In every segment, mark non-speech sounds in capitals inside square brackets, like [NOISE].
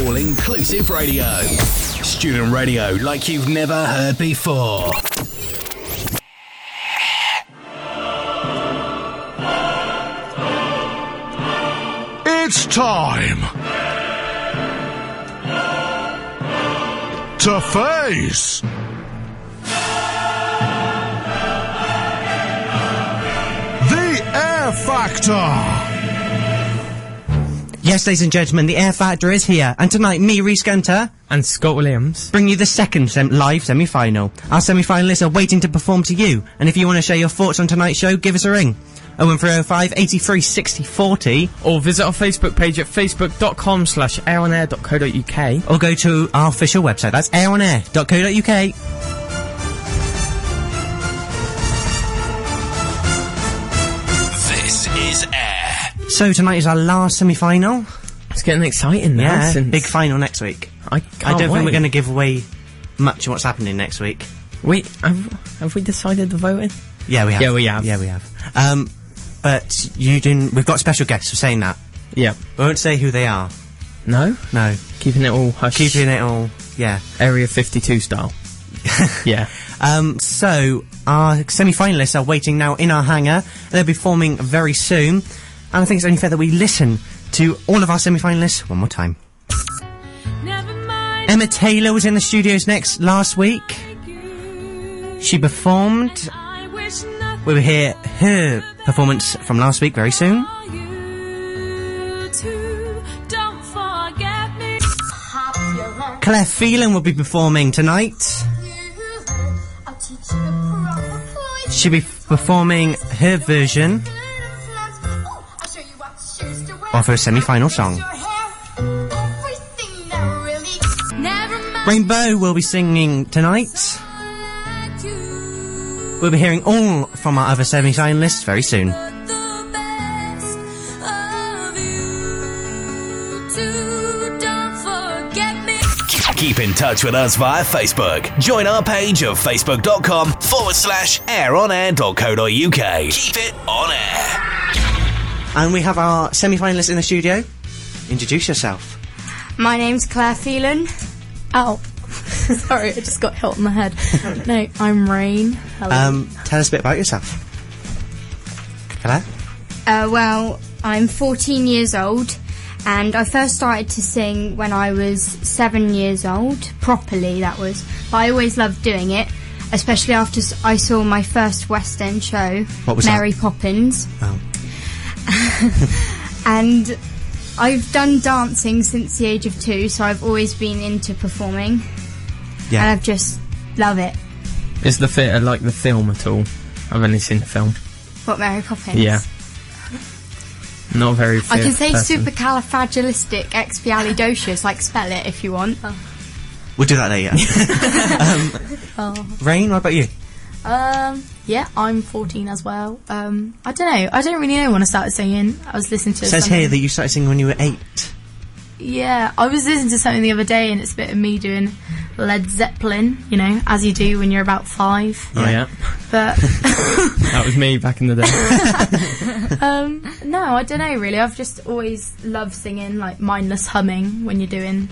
all inclusive radio. Student radio like you've never heard before. It's time to face the Air Factor. Yes, ladies and gentlemen, the Air Factor is here, and tonight, me, Reese Gunter, and Scott Williams bring you the second sem- live semi-final. Our semi-finalists are waiting to perform to you, and if you want to share your thoughts on tonight's show, give us a ring. 01305 83 60 40. Or visit our Facebook page at facebook.com slash aironair.co.uk. Or go to our official website, that's aironair.co.uk. So tonight is our last semi-final. It's getting exciting now. Yeah, since big final next week. I, I don't think we're going to give away much of what's happening next week. We have, have we decided the voting? Yeah, we have. Yeah, we have. Yeah, we have. Um, but you didn't. We've got special guests for saying that. Yeah. We won't say who they are. No? No. Keeping it all hush. Keeping it all. Yeah. Area 52 style. [LAUGHS] yeah. Um, so our semi-finalists are waiting now in our hangar. They'll be forming very soon, and I think it's only fair that we listen to all of our semi-finalists one more time. Emma Taylor was in the studios next last week. She performed. We will hear her performance from last week very soon. Claire Phelan will be performing tonight. She'll be performing her version of her semi-final song. Rainbow will be singing tonight. We'll be hearing all from our other semi-finalists very soon. Keep in touch with us via Facebook. Join our page of facebook.com forward slash aironair.co.uk. Keep it on air. And we have our semi-finalists in the studio. Introduce yourself. My name's Claire Phelan. Ow. [LAUGHS] Sorry, I just got hit on the head. [LAUGHS] no, I'm Rain. Hello. Um, tell us a bit about yourself. Claire? Uh, well, I'm 14 years old, and I first started to sing when I was seven years old, properly, that was. But I always loved doing it, especially after I saw my first West End show, What was that? Mary Poppins. Oh. [LAUGHS] and I've done dancing since the age of two, so I've always been into performing, Yeah. and I've just love it. Is the theatre like the film at all? I've only seen the film. What Mary Poppins? Yeah. Not very I can theatre say person. supercalifragilisticexpialidocious, like spell it if you want. We'll do that later. [LAUGHS] um, [LAUGHS] Rain, what about you? Um, yeah, I'm 14 as well. Um, I don't know. I don't really know when I started singing. I was listening to It says something. here that you started singing when you were eight. Yeah, I was listening to something the other day, and it's a bit of me doing Led Zeppelin. You know, as you do when you're about five. Oh, yeah. But [LAUGHS] [LAUGHS] that was me back in the day. [LAUGHS] um, no, I don't know really. I've just always loved singing, like mindless humming when you're doing,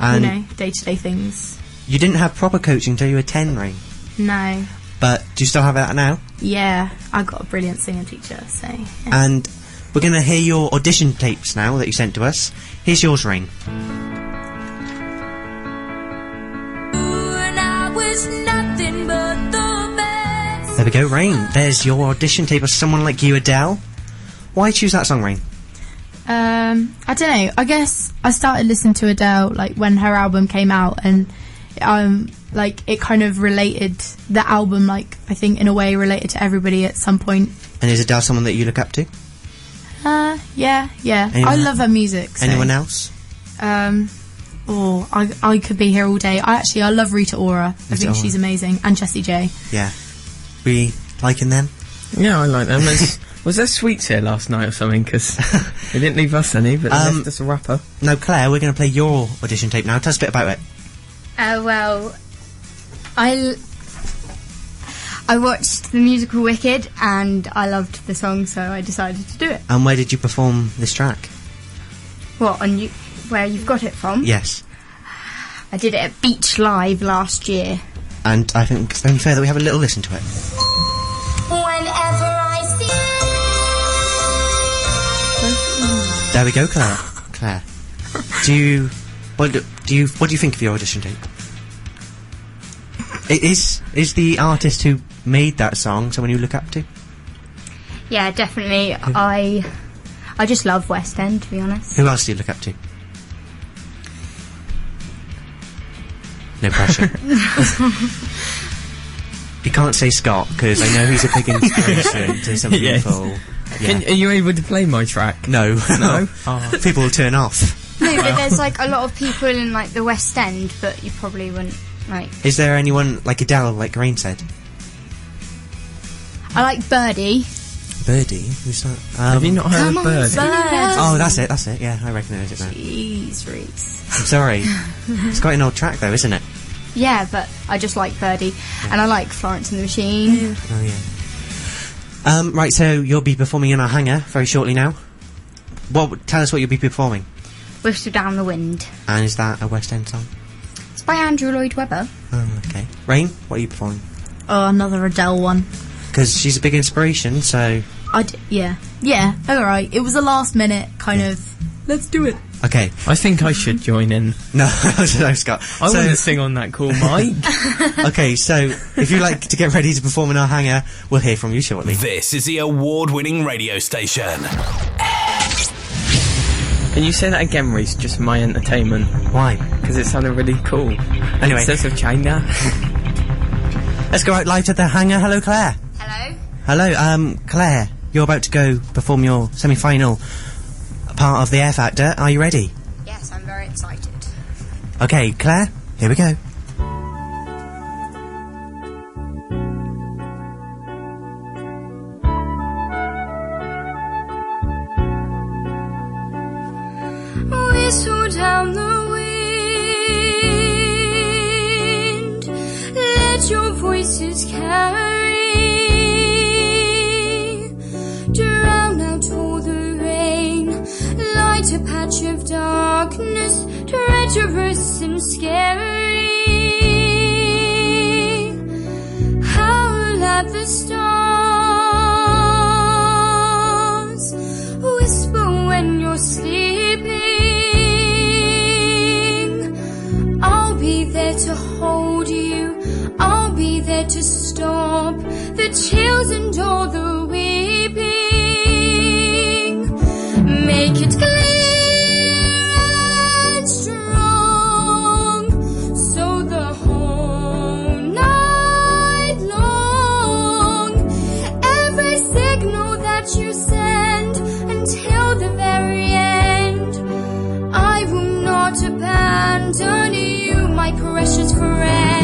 And you know, day to day things. you didn't have proper coaching until you were 10, right? No, But do you still have that now? yeah, I got a brilliant singing teacher. So yeah. And we're going to hear your audition tapes now that you sent to us. Here's yours, Rain. There we go, Rain. There's your audition tape of someone like you, Adele. Why choose that song, Rain? Um, I don't know. I guess I started listening to Adele like when her album came out, and um, like it kind of related the album, like I think in a way related to everybody at some point. And is Adele someone that you look up to? Uh, yeah, yeah. Anyone- I love her music. so- Anyone else? Um, oh, I I could be here all day. I actually I love Rita Ora. I think Ora. she's amazing, and Jessie J. Yeah. We liking them? yeah, I like them. There's- [LAUGHS] was there sweets here last night or something? Because they didn't leave us any, but they Um, left us a wrapper. No, Claire, we're going to play your audition tape now. Tell us a bit about it. Uh, well, I l- I watched the musical Wicked and I loved the song, so I decided to do it. And where did you perform this track? What on you? where you've got it from. Yes. I did it at Beach Live last year. And I think it's only fair that we have a little listen to it. Whenever I see There we go, Claire. Claire. Do you what do do you what do you think of your audition tape? It is is the artist who made that song someone you look up to? Yeah, definitely. I I just love West End, to be honest. Who else do you look up to? No pressure. [LAUGHS] [LAUGHS] you can't say Scott because I know he's a big inspiration [LAUGHS] to some Yes. people. Yeah. Can, are you able to play my track? no, No? Oh. people will turn off. No, but there's like a lot of people in like the West End, but you probably wouldn't like. Is there anyone like Adele, like Rain said? I like Birdy. Birdy, who's that? Um, Have you not heard Come of on, Bird? Bird. Oh, that's it. That's it. Yeah, I recognise it now. Jeez, Reese. I'm sorry. [LAUGHS] it's quite an old track though, isn't it? Yeah, but I just like Birdy, and I like Florence and the Machine. Oh yeah. Um, right, so you'll be performing in our hangar very shortly now. What? Tell us what you'll be performing. Whistle Down the Wind. And is that a West End song? It's by Andrew Lloyd Webber. Oh, okay. Rain, what are you performing? Oh, another Adele one. Because she's a big inspiration, so I d- yeah. Yeah, alright. It was a last minute kind of, let's do it. okay. I think I should join in. [LAUGHS] No, [LAUGHS] no, Scott. I so, want to sing on that cool mic. [LAUGHS] okay, so if you like to get ready to perform in our hangar, we'll hear from you shortly. This is the award winning radio station. Can you say that again, Reese, just for my entertainment? Why? Because it sounded really cool. Anyway. Princess of China. [LAUGHS] Let's go out live to the hangar. Hello, Claire. Hello. Hello, um, Claire. You're about to go perform your semi-final part of the Air Factor. Are you ready? Yes, I'm very excited. Okay, Claire. Here we go. Voices carry. Drown out all the rain. Light a patch of darkness. Treacherous and scary. Howl at the the chills and all the weeping. Make it clear and strong, so the whole night long, every signal that you send until the very end. I will not abandon you, my precious friend.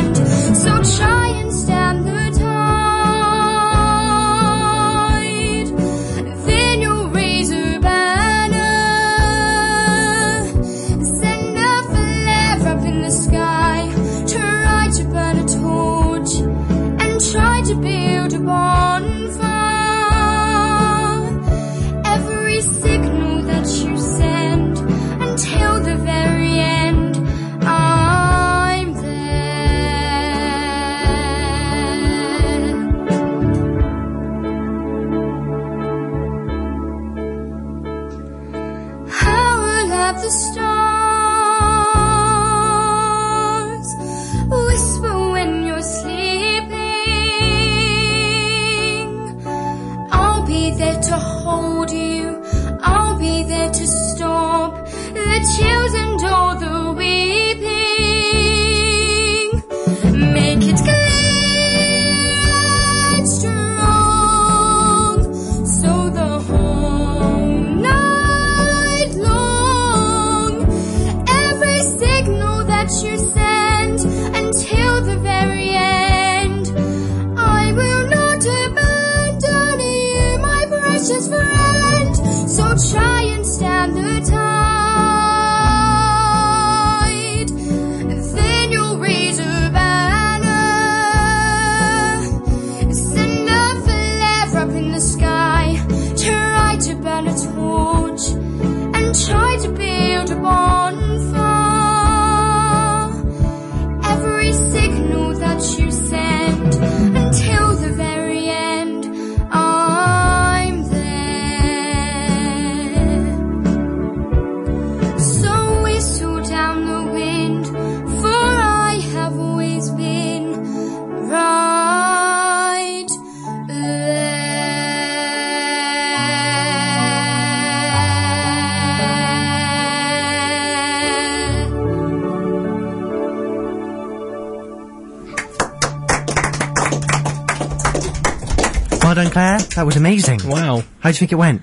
Amazing. Wow. How do you think it went?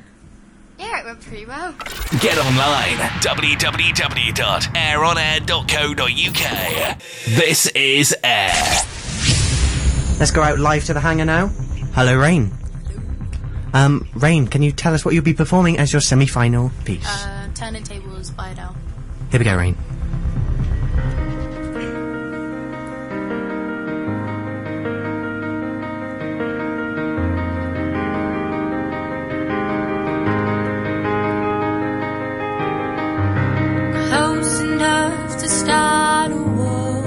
Yeah, it went pretty well. Get online www.aironair.co.uk. This is Air. Let's go out live to the hangar now. Hello, Rain. Um, Rain, can you tell us what you'll be performing as your semi-final piece? Uh, turning tables by Adele. Here we go, Rain. Start a war.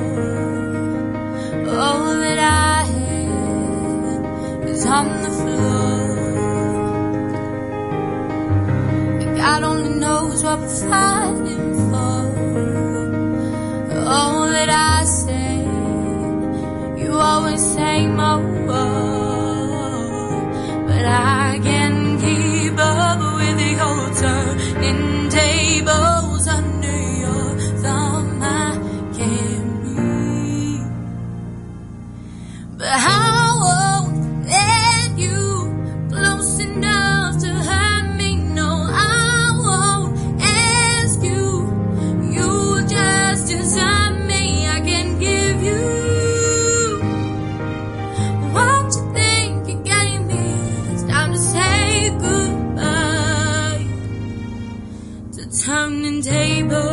All that I have is on the floor. God only knows what we're fighting for. All that I say, you always say more. But to turning tables.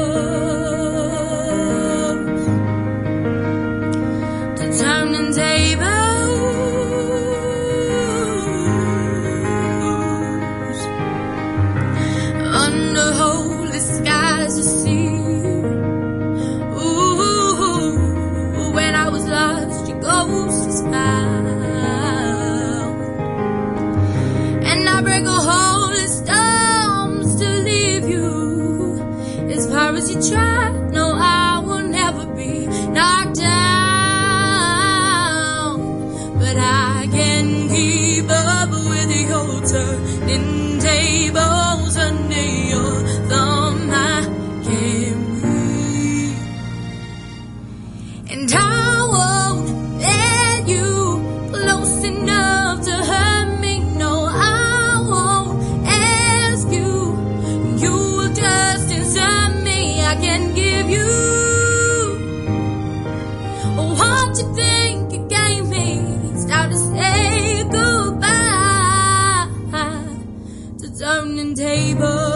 Turning tables.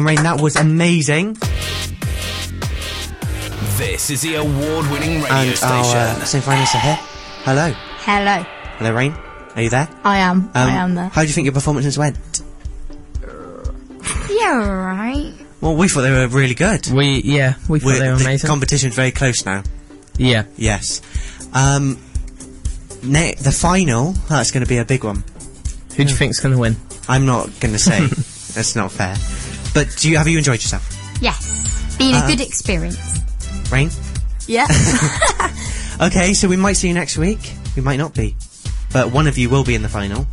Well Rain. That was amazing. This is the award-winning radio and our station. uh, semi-finalists are here. Hello. Hello. Hello, Rain. Are you there? I am. I Um, am there. How do you think your performances went? Yeah, alright. Well, we thought they were really good. We yeah, we thought We're- they were amazing. the amazing. competition's very close now. yeah. Yes. Um, ne- the final, that's going to be a big one. Who do you think's going to win? I'm not going to say. [LAUGHS] that's not fair. But do you have you enjoyed yourself, Yes. Been a Uh, good experience. Rain? Yeah. [LAUGHS] Okay, so we might see you next week. We might not be, but one of you will be in the final.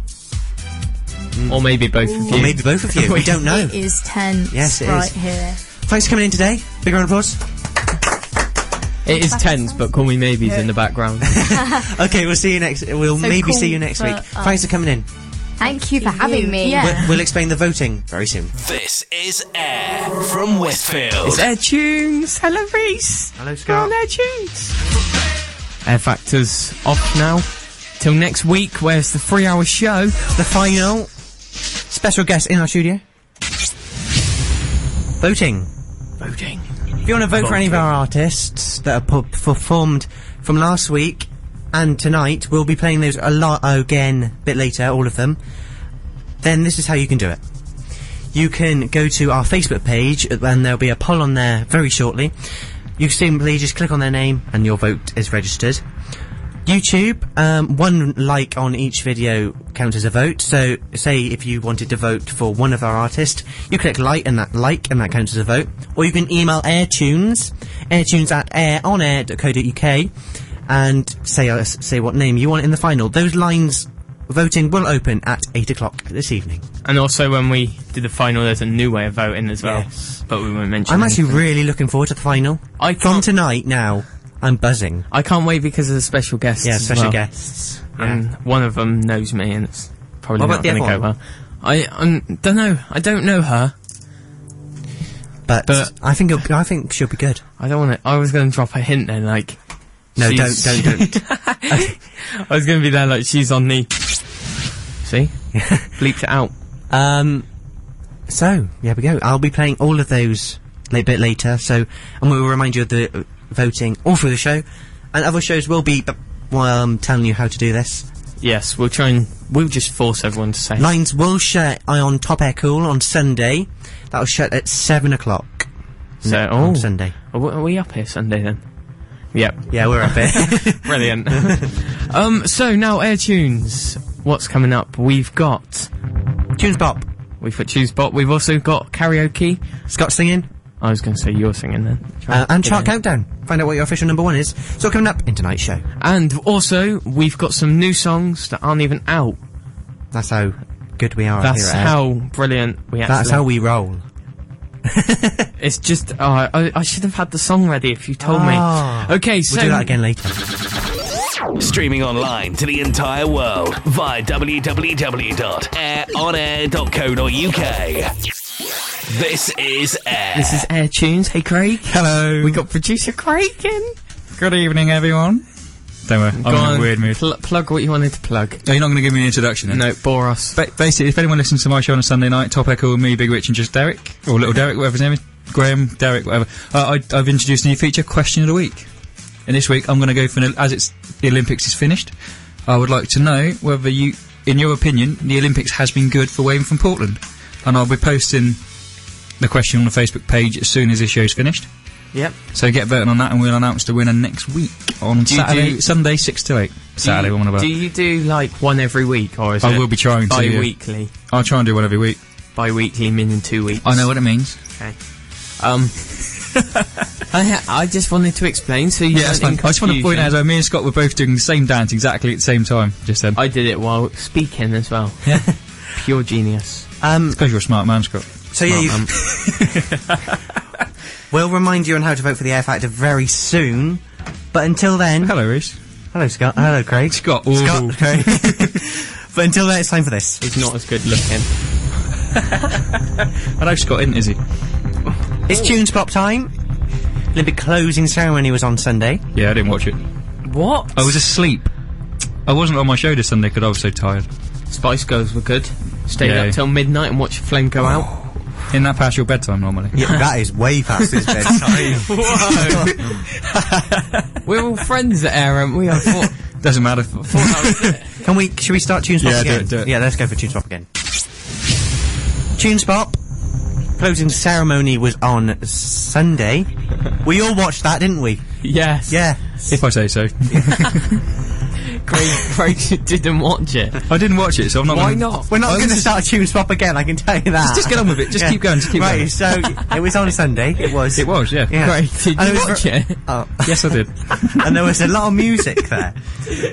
Or maybe both of you. Or maybe both of you. [LAUGHS] we don't know. It is tense Yes, it right is. here. Thanks for coming in today. Big round of applause. It is tense, but call me maybes in the background. [LAUGHS] Okay, we'll see you next. We'll So maybe cool see you next for week. us. Thanks for coming in. Thank you for having me. Yeah. We'll, we'll explain the voting very soon. This is Air from Westfield. it's Air Tunes. Hello, Reese. Hello, We're Scott. on Air Tunes. Air Factor's off now. Till next week, where's the three-hour show? The final special guest in our studio. Voting. Voting. If you want to vote for any of our artists that are performed from last week and tonight, we'll be playing those a lot again a bit later, all of them. Then this is how you can do it. You can go to our Facebook page, and there'll be a poll on there very shortly. You simply just click on their name, and your vote is registered. YouTube, um, one like on each video counts as a vote. So, say if you wanted to vote for one of our artists, you click like and that like, and that counts as a vote. Or you can email airtunes, airtunes at aironair.co.uk, and say uh, say what name you want in the final. Those lines voting will open at eight o'clock this evening. And also, when we do the final, there's a new way of voting as well. Yes. But we won't mention I'm actually anything. really looking forward to the final. I From tonight now, I'm buzzing. I can't wait because of the special guests. Yeah, special well. guests. And one of them knows me, and it's probably What not going to go well. I um, don't know. I don't know her. But, But- I think it'll, I think she'll be good. I don't want to. I was going to drop a hint then, like. No, she's- don't, don't, don't. [LAUGHS] I was going to be there, like she's on the. See, [LAUGHS] bleeped it out. Um, so yeah, we go. I'll be playing all of those a bit later. So, and we will remind you of the uh, voting all through the show, and other shows will be. But while I'm telling you how to do this, Yes, we'll try and we'll just force everyone to say. lines will shut on Top Air Cool on Sunday. That'll shut at seven o'clock so, on oh, Sunday. Are we up here Sunday then? Yep, Yeah, we're up here. [LAUGHS] brilliant. [LAUGHS] um, so now air tunes. What's coming up? We've got Tunes Bop. we've got Choose Bot. We've also got karaoke. Scott singing I was going to say you're singing then. uh, and chart countdown. Find out what your official number one is. So coming up in tonight's show. And also, we've got some new songs that aren't even out. That's how good we are. That's here at how brilliant we actually That's how we roll. [LAUGHS] It's just, oh, I, I should have had the song ready if you told Ah. me. Okay, so. We'll do that again later. Streaming online to the entire world via www.aironair.co.uk. This is Air. This is Air Tunes. Hey, Craig. Hello. We got producer Craig in. Good evening, everyone. Don't worry, I'm Go in on, a weird mood. pl- plug what you wanted to plug. Oh, you're not going to give me an introduction then? No, bore us. Ba- basically, if anyone listens to my show on a Sunday night, Top Echo with me, Big Rich, and just Derek, or Little Derek, whatever his name is, Graham, Derek, whatever, uh, I, I've introduced a new feature, Question of the Week. And this week, I'm going to go for, an, as it's the Olympics is finished, I would like to know whether you, in your opinion, the Olympics has been good for Weymouth and Portland. And I'll be posting the question on the Facebook page as soon as this show's finished. Yep. So get voting on that, and we'll announce the winner next week on Do Saturday, do- Sunday, six to eight. Saturday, do you, one about. do you do like one every week, or is I it will be trying to. bi-weekly? I'll try and do one every week. Bi-weekly meaning two weeks. I know what it means. Okay. Um, [LAUGHS] I, I just wanted to explain so you Yeah, that's don't fine. I just want to point out that me and Scott were both doing the same dance exactly at the same time. Just then. I did it while speaking as well. Yeah. [LAUGHS] Pure genius. Um, Because you're a smart man, Scott. so yeah, you, Um, [LAUGHS] we'll remind you on how to vote for the Air Factor very soon. But until then, Hello, Reese. hello Scott, hello Craig. Scott. Scott, Ooh. Craig. [LAUGHS] but until then, it's time for this. he's not as good looking. [LAUGHS] I know Scott isn't, is he? It's Tunes Pop time. Olympic closing ceremony was on Sunday. Yeah, I didn't watch it. What? I was asleep. I wasn't on my show this Sunday because I was so tired. Spice Girls were good. Stayed Yeah. up till midnight and watched a flame go out. Isn't that past your bedtime normally? Yeah, that is way past his [LAUGHS] bedtime. [LAUGHS] We're all friends at Air, aren't we? I thought, Doesn't matter. thought that was it. Can we? Should we start Tunes Pop Yeah, do it, do it. Yeah, let's go for Tunes Pop again. Tunes Pop. Closing ceremony was on Sunday. [LAUGHS] we all watched that, didn't we? Yes. Yeah. if I say so. Craig, [LAUGHS] Craig didn't watch it. I didn't watch it, so I'm not. Why gonna- not? We're not I going to was- start Tunes Pop again. I can tell you that. Just get on with it. Just keep going. Just keep right. going. So it was on Sunday. It was. It was, yeah. Yeah. Craig, did And you watch ver- it? [LAUGHS] Oh. Yes, I did. [LAUGHS] and there was a lot of music there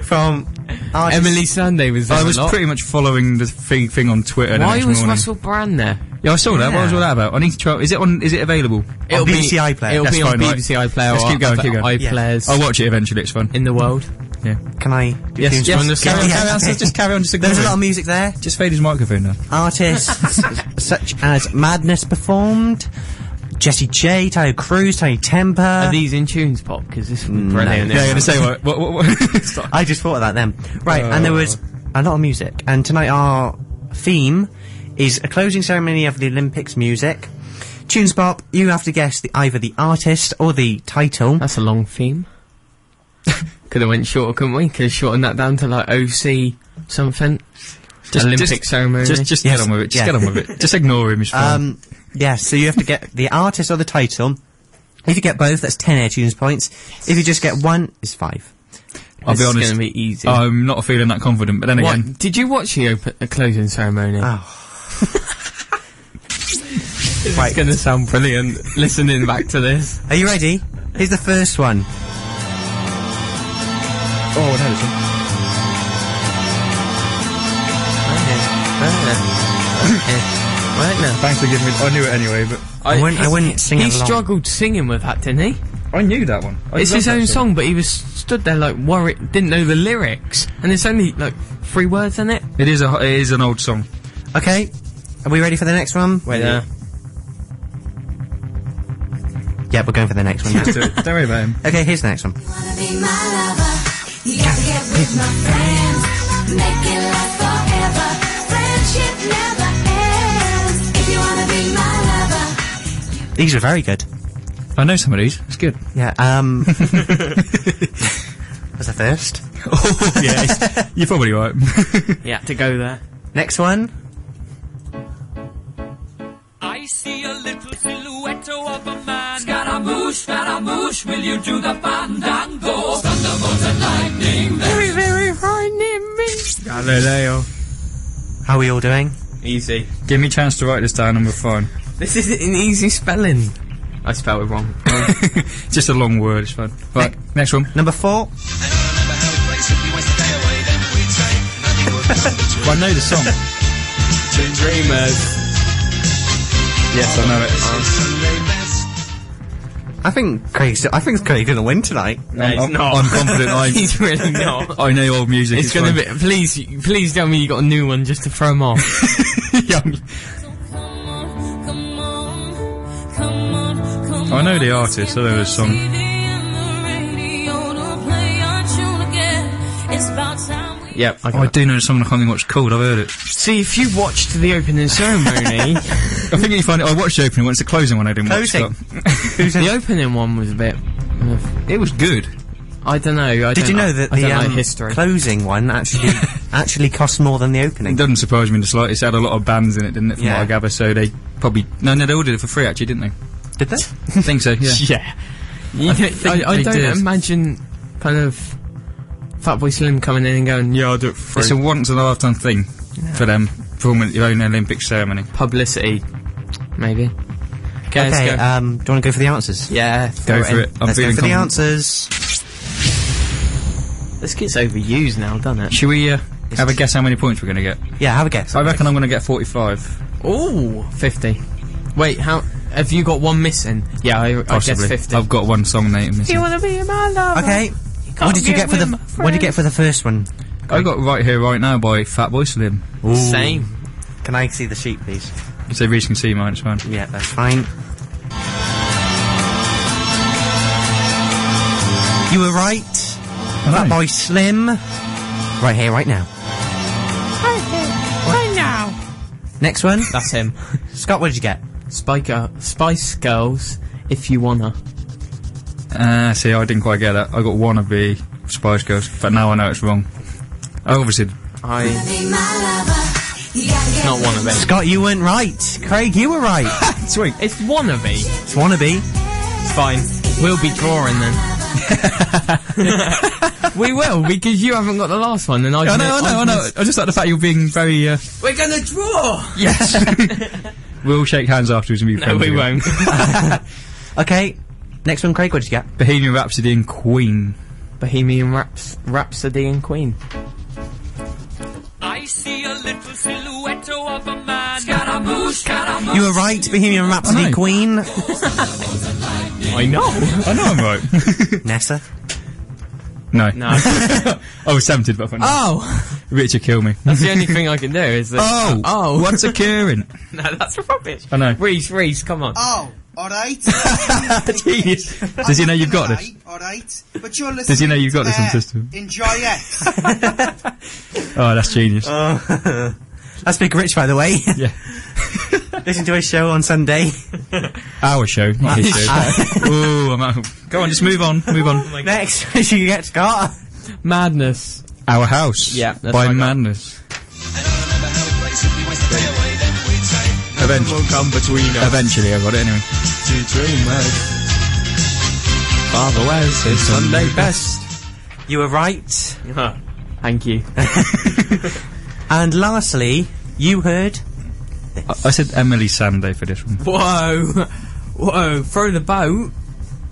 from Artist- Emeli Sandé was there I a was lot. pretty much following the thing, thing on Twitter. the Why was morning. Russell Brand there? Yeah, I saw that. What was all that about? I need to try. Is it on? Is it available? It'll BBC be, iPlayer. It'll That's be on fine, right. BBC iPlayer Let's or keep going, other keep going. iPlayers I'll watch it eventually. It's fun. in the world. Yeah. Can I? do Yes. tunes? Yes. Carry on. Yeah, Carry on. okay. Just carry on. Just ignore There's a lot of music there. Just fade his microphone now. Artists [LAUGHS] such as Madness performed, Jessie J, Taio Cruz, Tinie Tempah. Are these in tunes pop? Because this would be brilliant. Yeah, I'm gonna say what? What? What? what? [LAUGHS] I just thought of that then. Right, and there uh. was a lot of music. And tonight our theme is a closing ceremony of the Olympics music. Tunes Pop, you have to guess the, either the artist or the title. That's a long theme. [LAUGHS] Could have went shorter, couldn't we? Could have shortened that down to like OC something. Just- Olympic just- ceremony. Just, just Yes. get on with it. Just Yeah. get on with it. [LAUGHS] Just ignore him. It's fine. Um, yes, so you have to get the artist or the title. If you get both, that's 10 air tunes points. If you just get one, it's 5. I'll this be is honest. going to be easy. I'm not feeling that confident. But then What- again, Did you watch the open, the closing ceremony? Oh. It's Right. going to sound brilliant. Listening back to this. Are you ready? Here's the first one. Oh, I know this one. Right now. Thanks for giving me. I knew it anyway, but I wouldn't- I wouldn't sing He along. struggled singing with that, didn't he? I knew that one. I it's his own song, but he was stood there like worried, didn't know the lyrics, and it's only like three words in it. It is a. It is an old song. Okay, are we ready for the next one? Wait there. Uh, yeah, we're going for the next one now. Do it. Don't worry about him. okay, here's the next one. Wanna be my lover, you gotta get with my friends. Make it last forever. Friendship never ends. If you wanna be my lover, These are very good. I know some of these. It's good. Yeah, um... [LAUGHS] was the first? oh yeah, you're probably right. [LAUGHS] Yeah, to go there. Next one. I see a little silhouette of a man. Scaramouche, Scaramouche, will you do the fandango? Thunderbolt and lightning, very, very frightening me. Galileo. How are we all doing? Easy. Give me a chance to write this down and we're fine. This is an easy spelling. I spelled it wrong. [LAUGHS] Just a long word. It's fine. Right. Next one. Number four. Well, I know the song. Dreamers. Yes, I know it. I think Craig's. I think Craig's gonna win tonight. No, it's I'm, not. I'm confident. [LAUGHS] I. He's really not. I know old music. It's gonna fine. be. Please, please tell me you got a new one just to throw him off. [LAUGHS] Young. come on, come on, come on, come on. I know the artist. I know the song. Yep. I Oh, I do know someone song. I can't think what it's called. I've heard it. See, if you watched the opening ceremony, [LAUGHS] I think you find it. I watched the opening one. It's the closing one. I didn't Closing. [LAUGHS] watch. the opening one was a bit. It was good. I don't know. I Did don't you know that I the don't um, like history. closing one actually [LAUGHS] actually cost more than the opening? It doesn't surprise me in the slightest. It had a lot of bands in it, didn't it? From Yeah. what I gather. So they probably no, no, they all did it for free. Actually, didn't they? Did they? I think so. Yeah. yeah. You I don't- think I, I they don't did. imagine kind of Fatboy Slim coming in and going, "Yeah, I'll do it for It's a once in a lifetime thing for them performing at your own Olympic ceremony. Publicity, maybe. Okay, Okay, let's go. um, do you want to go for the answers? yeah, Go for in. it. I'm Let's go feeling for the answers. This gets overused now, doesn't it? Should we uh, have a guess how many points we're going to get? Yeah, have a guess. I reckon I'm going to get 45. Ooh, 50. Wait, how? Have you got one missing? Yeah, I, I guess 50. I've got one song name missing. You wanna be my lover? Okay. What did you get for the? What did you get for the first one? I got right here, right now by Fatboy Slim. Same. Can I see the sheet, please? So Reese can see mine, it's fine. Yeah, that's fine. You were right. That boy Slim. Right here, right now. Right now. Next one. That's him. [LAUGHS] Scott, what did you get? Spike, uh, Spice Girls, if you wanna. Uh, see, I didn't quite get that. I got wannabe Spice Girls, but now I know it's wrong. I obviously. I. be my lover. You gotta Not wannabe. Scott, you weren't right. Craig, you were right. [LAUGHS] Sweet. It's wannabe. it's wannabe. It's fine. We'll be drawing then. [LAUGHS] we will because you haven't got the last one, and I. I know, I know, I know. I just like the fact you're being very. Uh, We're gonna draw. yes. [LAUGHS] we'll shake hands afterwards and be No, friends we again. won't. Okay. Next one, Craig, what did you get? Bohemian Rhapsody and Queen. Bohemian Raps- Rhapsody and Queen. I see a little silhouette of a man. Scaramouche, Scaramouche. You were right, Bohemian Rhapsody I Queen. [LAUGHS] I know. I know I'm right. [LAUGHS] Nessa? No. No. [LAUGHS] I was tempted, but I thought, no. Oh! Richard, kill me. That's the only thing I can do is that. Oh! Oh! What's occurring? no, that's rubbish. I know. Reese, Reese, come on. Oh! Alright. [LAUGHS] Genius. Does he know you've got this? Alright. But you're listening Does he know you've got this on system? Enjoy it. [LAUGHS] Oh, that's genius. Oh. [LAUGHS] That's Big Rich, by the way. Yeah. Listen to his show on Sunday. Our show, not his show. Ooh, I'm out. Go on, just move on, move on. Next, you get Scott. Madness. Our house. Yeah, that's by what I got. Madness. Eventually, Will come between us. eventually, I got it anyway. Father wears his Sunday best. You were right. Thank you. [LAUGHS] And lastly, you heard. I, I said Emeli Sandé for this one. Whoa. Whoa. Throw the boat.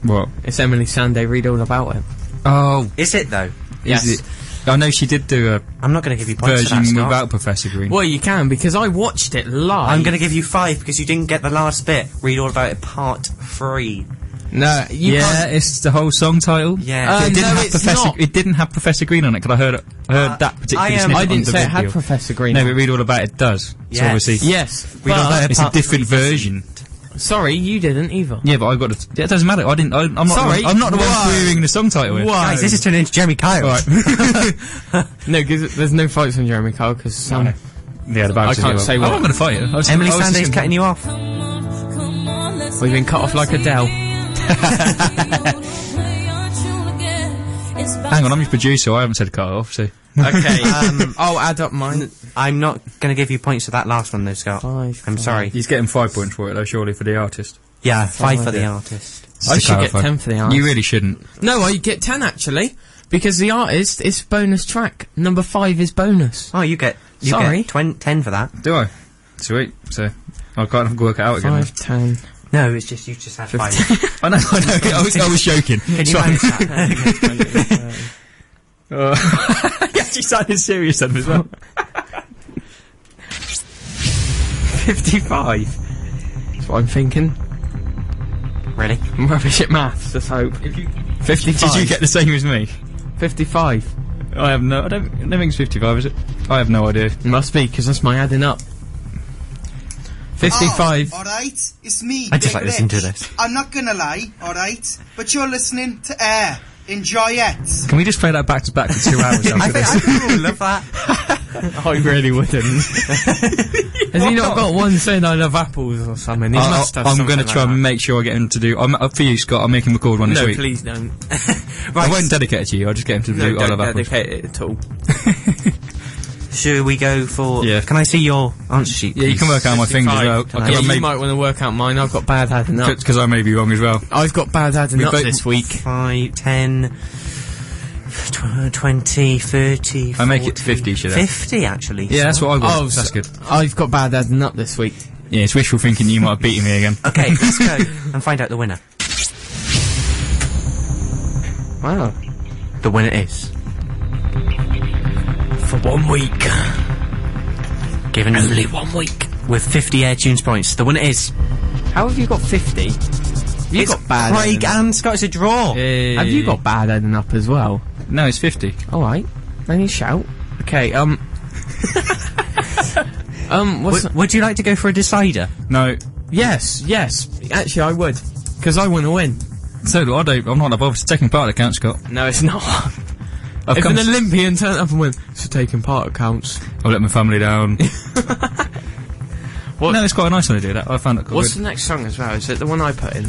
What? It's Emeli Sandé. Read all about it. Oh, Is it though? Yes. is it? I know she did do a I'm not going to give you points for that, version Scott. without Professor Green. Well, you can because I watched it live. I'm going to give you five because you didn't get the last bit. Read all about it, part three. No, you yeah, can't. it's the whole song title. Yeah. Uh, it didn't no, have it's Professor. not. It didn't have Professor Green on it because I heard. I heard Uh, that particular I, um, snippet I on didn't the say it had video. Professor Green. No, on but read all about it does. So Yes. obviously, yes. Read all but- about it, it's a part different three. version. Sorry, you didn't either. Yeah, but I got it. Yeah, it doesn't matter. I didn't. I, I'm not. Sorry, I'm not the one why? querying the song title. here. Why? Guys, this is turning into Jeremy Kyle. Right. [LAUGHS] No, because there's no fights on Jeremy Kyle because um, yeah, the I can't say what. I'm not going to fight you. I was- Emily I was Sandé's cutting you off. we've been cut off like Adele. [LAUGHS] Hang on, I'm your producer. I haven't said cut off. So Okay, [LAUGHS] Um, I'll add up mine. I'm not going to give you points for that last one though, Scott. Five, I'm five. sorry. he's getting five points for it, though. Surely for the artist. Yeah, five for Five, the artist. I To should get 10 for the artist. You really shouldn't. No, I get 10 actually. Because the artist is bonus track. Number 5 is bonus. Oh, you get you Sorry. get twen- ten for that. Do I? Sweet. So I can't work it out again. 5, 10. No, it's just you just had five. [LAUGHS] I know. I know. I was, I was joking. Can you manage that? [LAUGHS] Uh, he actually sounded serious then as well. 55. That's what I'm thinking. really? I'm rubbish at maths, let's hope. 55. Did you get the same as me? 55? I have no. I don't. I don't think it's fifty-five, is it? I have no idea. Must be, because that's my adding up. 55. Oh, alright. It's me. I just Big like listening to this. I'm not gonna lie, alright? But you're listening to Air. Enjoy it. Can we just play that back to back for two hours [LAUGHS] I after think this? I cool, love that. [LAUGHS] I really wouldn't. [LAUGHS] Has he not got one saying I love apples or something? He I- must have I'm going to like try that. and make sure I get him to do. I'm up for you, Scott. I'll make him record one this No, week. please don't. I won't dedicate it to you. I'll just get him to No, do. I don't love apples. dedicate it at all. Should we go for? Yeah. Can I see your answer sheet? Yeah, you can work out my fingers as well. Yeah, you might want to work out mine. I've got bad adding up. because I may be wrong as well. I've got bad adding We up both- this week. Five, ten, tw- 20, 30, I make it 40, 50, should I? 50 actually. Yeah, that's what I got. Oh, that's so- good. I've got bad adding up this week. Yeah, it's wishful thinking you might have beaten me again. Okay, [LAUGHS] let's go and find out the winner. Wow. The winner is For one week. given only one week with 50 AirTunes points. The winner is How have you got 50? Have you it's got bad Craig and Scott. It's a draw. Have you got bad adding up as well? No, it's 50. Alright. Then you shout. Okay, um. [LAUGHS] um, what's. Would, would you like to go for a decider? No, yes, yes. Actually, I would. Because I want to win. so do I. Don't, I'm not that bothered. It's taking part that counts, Scott. No, it's not. I've if an to- Olympian turned up and went, so taking part counts. I'll let my family down. [LAUGHS] What- No, it's quite a nice when they do that. I found it quite What's good. the next song as well? Is it the one I put in?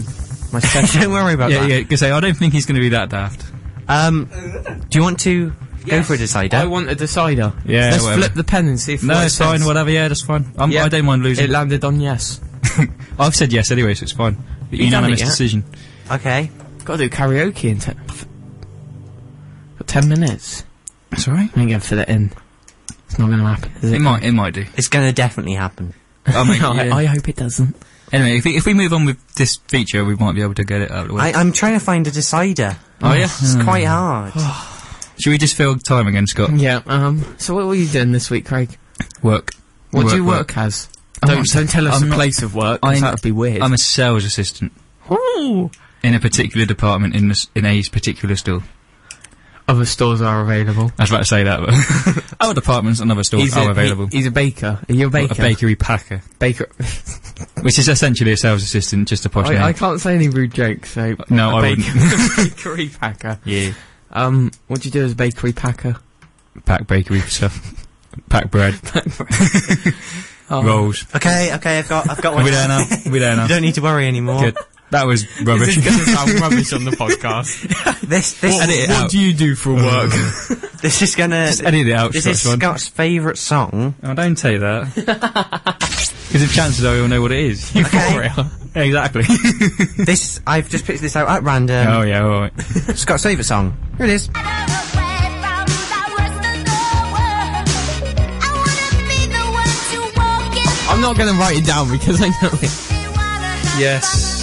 My [LAUGHS] session. Don't worry about Yeah, that. yeah. Because I don't think he's going to be that daft. Um, do you want to go for a decider? I want a decider. Yeah, Let's whatever. flip the pen and see if No, it it's fine. Whatever. Yeah, that's fine. I'm, Yeah. I don't mind losing. It landed on yes. [LAUGHS] I've said yes anyway, so it's fine. You done Unanimous it decision. Okay. Got to do karaoke in ten. Minutes. That's all right. I ain't gonna fit it in. It's not gonna happen, is it? It might. It might do. It's going to definitely happen. I mean, [LAUGHS] I, yeah. I hope it doesn't. Anyway, if we, if we move on with this feature, we might be able to get it out of the way. I, I'm trying to find a decider. oh yeah. It's quite hard. [SIGHS] Should we just fill time again, Scott? Yeah. Um. So what were you doing this week, Craig? Work. What do you Work, work, as? Don't, don't tell us I'm the not- place of work, 'cause I'm- that would be weird. I'm a sales assistant Ooh. in a particular department in this, in a particular store. Other stores are available. I was about to say that, but [LAUGHS] other departments and other stores He's are a, available. he- he's a baker. Are you a baker? a bakery packer, Baker. [LAUGHS] which is essentially a sales assistant, just a posh name. I, I can't say any rude jokes, so. No, a I baker- wouldn't. [LAUGHS] bakery packer. yeah, Um, what do you do as a bakery packer? pack bakery stuff, pack bread, Pack bread. Oh. rolls. Okay, okay, I've got, I've got Are one. we there now? Are we there now? You don't need to worry anymore. Good. That was rubbish. This is going to sound [LAUGHS] rubbish on the podcast. [LAUGHS] This, this, Edit it what out. do you do for work? [LAUGHS] this is gonna. Just edit it out, This is Scots one. Scott's favourite song. Oh, don't say that. Because if chances are you'll know what it is. Okay. exactly. this, I've just picked this out at random. oh yeah, all right. Scott's favourite song. Here it is. I'm not going to write it down because I know it. Yes.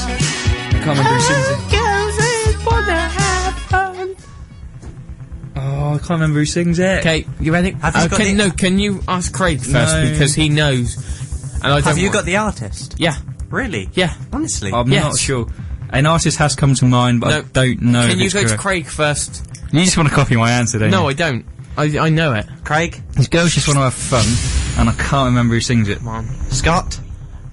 I can't remember who sings it. Oh, I can't remember who sings it. Okay, you ready? Have you Uh, got can, the- no, can you ask Craig first No. because he knows. And I Have don't you want- got the artist? Yeah, Really? yeah. Honestly? I'm Yes. not sure. An artist has come to mind, but No. I don't know. Can you it's go to correct. Craig first? You just want to copy my answer, don't No, you? I don't. I, I know it. Craig? These girls just want to have fun, and I can't remember who sings it. Come on. Scott?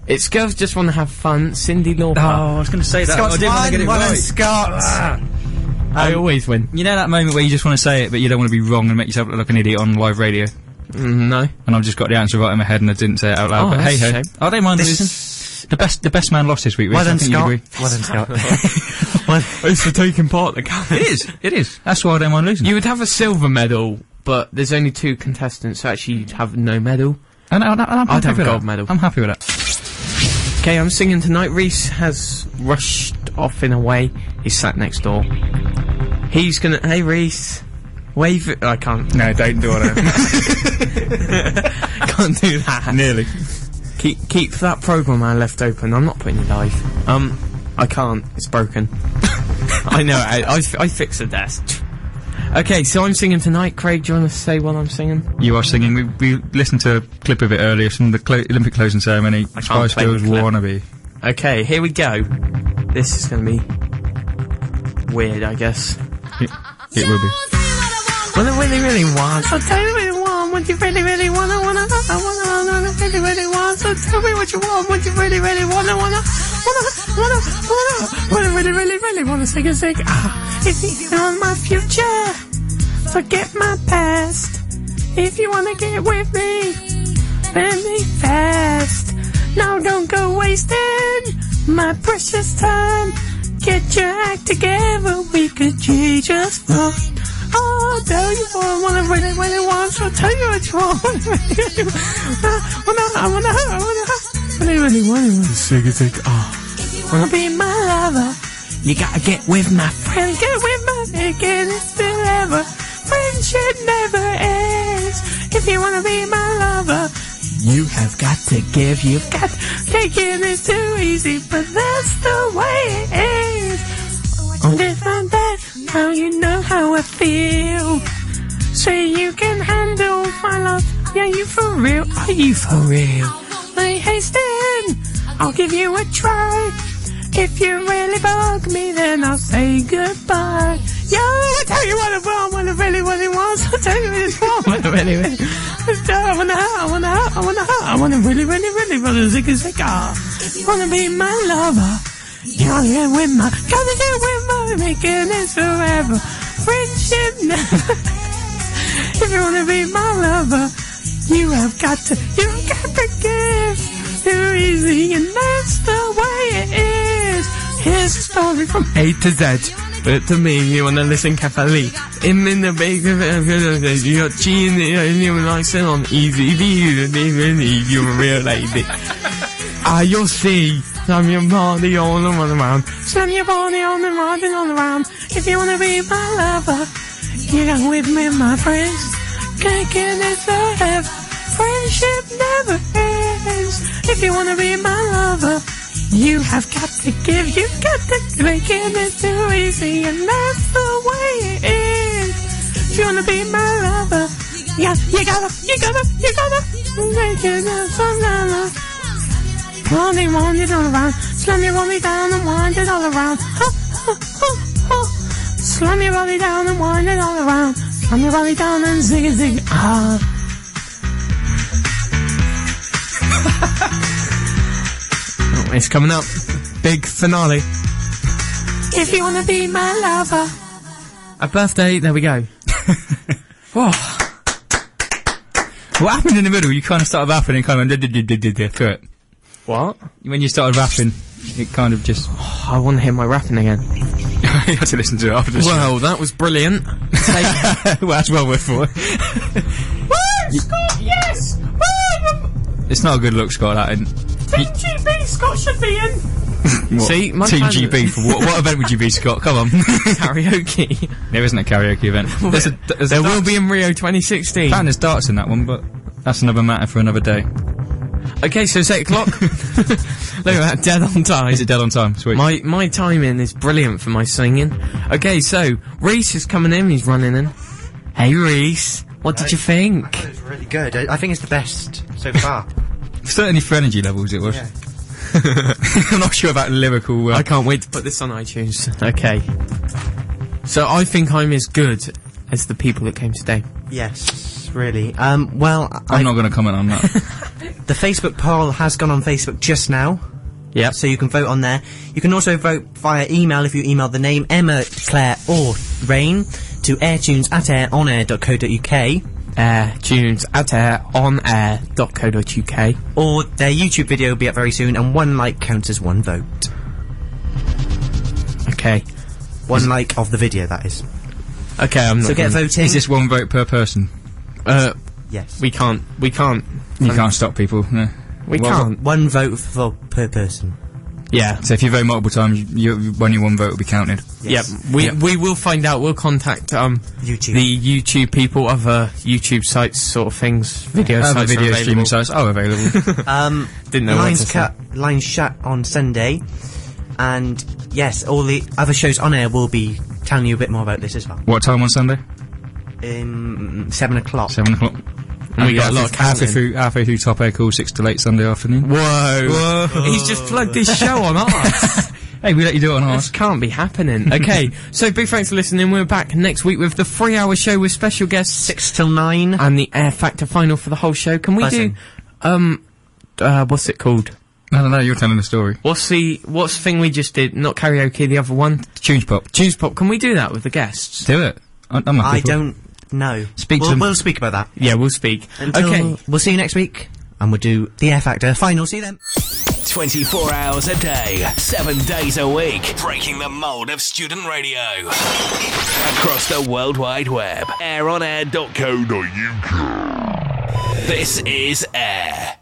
It's girls just want to have fun. Cyndi Lauper. Oh, I was going to say that. Scott's I didn't want to get it one, well right. done, Scott. I always win. You know that moment where you just want to say it, but you don't want to be wrong and make yourself look like an idiot on live radio? Mm, no. And I've just got the answer right in my head and I didn't say it out loud. Oh, but that's hey a ho. shame. I don't mind This- losing. The best, the best man lost this week. Rich. Well I done, think you'd Scott. agree. Well done, Scott. [LAUGHS] [LAUGHS] well, It's for taking part in the It is. It is. That's why I don't mind losing. You would have a silver medal, but there's only two contestants, so actually you'd have no medal. and, and, and I'm I'd have a gold that. medal. I'm happy with that. Okay, I'm singing tonight. Reese has rushed off in a way. He's sat next door. He's gonna. Hey, Reese. Wave it. I can't. No, don't do that. [LAUGHS] [LAUGHS] Can't do that. Nearly. Keep keep that program I left open. I'm not putting it live. Um, I can't. It's broken. [LAUGHS] I know. I, I I fixed the desk. Okay, so I'm singing tonight. Craig, do you want to say what I'm singing? You are singing. We, we listened to a clip of it earlier from the clo- Olympic closing ceremony. I can't Spice play the Girls clip. wannabe. Okay, here we go. This is gonna be weird, I guess. It, it will be. What I really, really want. So tell me what you want. What you really, really want. I wanna, I wanna, I wanna, really, really want. So tell me what you want. What you really, really want. I wanna, wanna, wanna, wanna, wanna, really, really, really wanna sing a sing. Ah, if you want my future, forget my past. If you wanna get with me, let me fast. Now don't go wasting my precious time. Get your act together, we could change just fine. Oh, tell you what I wanna really, really want, so tell you what you want. [LAUGHS] I wanna, I wanna, I wanna, really, really wanna, wanna sing it, sing, oh. Wanna be my lover, you gotta get with my friends, get with my again, forever. Friendship never ends. If you wanna be my lover, you have got to give, you've got, taking is too easy, but that's the way it is. On different day, now you know how I feel. Say you can handle my love. Yeah, you for real? Are you for real? Hey, Hasten, I'll give you a try. If you really bug me, then I'll say goodbye. Yo, I tell you what I want, what I really, really want. [LAUGHS] I'll tell you what I want, what I really, really. I wanna, hurt, I wanna, hurt, I wanna, hurt. I wanna really, really, really, wanna zig a ah. Wanna be my lover. You wanna get with my, gotta get with my, making it forever. Friendship [LAUGHS] if you wanna be my lover, you have got to, you have got to give. Too easy, and that's the way it is. Here's a story from A to Z. But to me, you wanna listen carefully. In in the everyone. you got cheating, you know, like sit on easy, need you real lady. Ah, you'll see. Slam your body on and run around. Slam your body on and run and on around. If you wanna be my lover, you got with me, my friends. Can't get it forever. Friendship never ends. If you wanna be my lover, you have got to give. You've got to make it too easy, and that's the way it is. If you wanna be my lover, yeah, you gotta, you gotta, you gotta make it so Round and round it all around. Slam your body down and wind it all around. Ha, ha, ha, ha. Slam your body down and wind it all around. Slam your body down and zig zig. Ah. It's coming up. Big finale. If you wanna be my lover. A birthday, there we go. [LAUGHS] What happened in the middle? You kind of started rapping and kind of went through it. What? When you started rapping, it kind of just. Oh, I want to hear my rapping again. [LAUGHS] you have to listen to it after the show. Well, that was brilliant. [LAUGHS] well, that's well worth for it. Scott, yes! It's not a good look, Scott. That isn't. GB Scott should be in. [LAUGHS] What? See, my Team plan- GB for what, what event would you be, Scott? Come on. [LAUGHS] [LAUGHS] Karaoke. there isn't a karaoke event. There's a, there's There a will be in Rio 2016. Apparently there's darts in that one, but that's another matter for another day. Okay, so it's 8 o'clock. Look at that, dead on time. Is it dead on time? Sweet. My my timing is brilliant for my singing. Okay, so Reese is coming in. He's running in. Hey Reese, what did you think? It's really good. I, I think it's the best so far. Certainly for energy levels it was. [LAUGHS] I'm not sure about lyrical. Uh, I can't wait to put this on iTunes. [LAUGHS] Okay. So I think I'm as good as the people that came today. yes, really. Um, well, I, I'm not going to comment on that. [LAUGHS] the Facebook poll has gone on Facebook just now. Yep. So you can vote on there. You can also vote via email if you email the name Emma, Claire, or Rain to airtunes at aironair.co.uk Air tunes at air on air.co.uk. or their YouTube video will be up very soon, and one like counts as one vote. Okay. One like of the video, that is. Okay, I'm not. So get gonna- voting. Is this one vote per person? Uh, Yes. we can't. We can't. You can't stop people. No. We Well, can't. One vote for per person. Yeah. So if you vote multiple times, you, you, only one vote will be counted. Yes. Yep. We Yep. we will find out. We'll contact um YouTube. the YouTube people, other YouTube sites, sort of things, video Other sites. are video streaming sites are available. [LAUGHS] Um, [LAUGHS] Didn't know lines to cut, lines shut on Sunday, and yes, all the other shows on air will be telling you a bit more about this as well. what time on Sunday? Um, seven o'clock. Seven o'clock. And we got a lot of halfway counting. through, halfway through Top Air Call, six to late Sunday afternoon. Whoa. whoa He's just plugged his show on [LAUGHS] us. Hey, we let you do it on us. This can't be happening. Okay, [LAUGHS] so big thanks for listening. We're back next week with the three hour show with special guests Six till nine. and the Air Factor final for the whole show. Can we Buzzing. do, um, uh, what's it called? I don't know, you're telling the story. What's the, what's the thing we just did? Not karaoke, the other one? Tunes Pop. Juice Pop. Can we do that with the guests? Do it. I, I'm I happy for it. Speak we'll, them. We'll speak about that. Yeah, we'll speak. Until okay. We'll see you next week, and we'll do the Air Factor final. See you then. 24 hours a day, 7 days a week, breaking the mold of student radio. Across the World Wide Web, Air on aironair.co.uk. This is Air.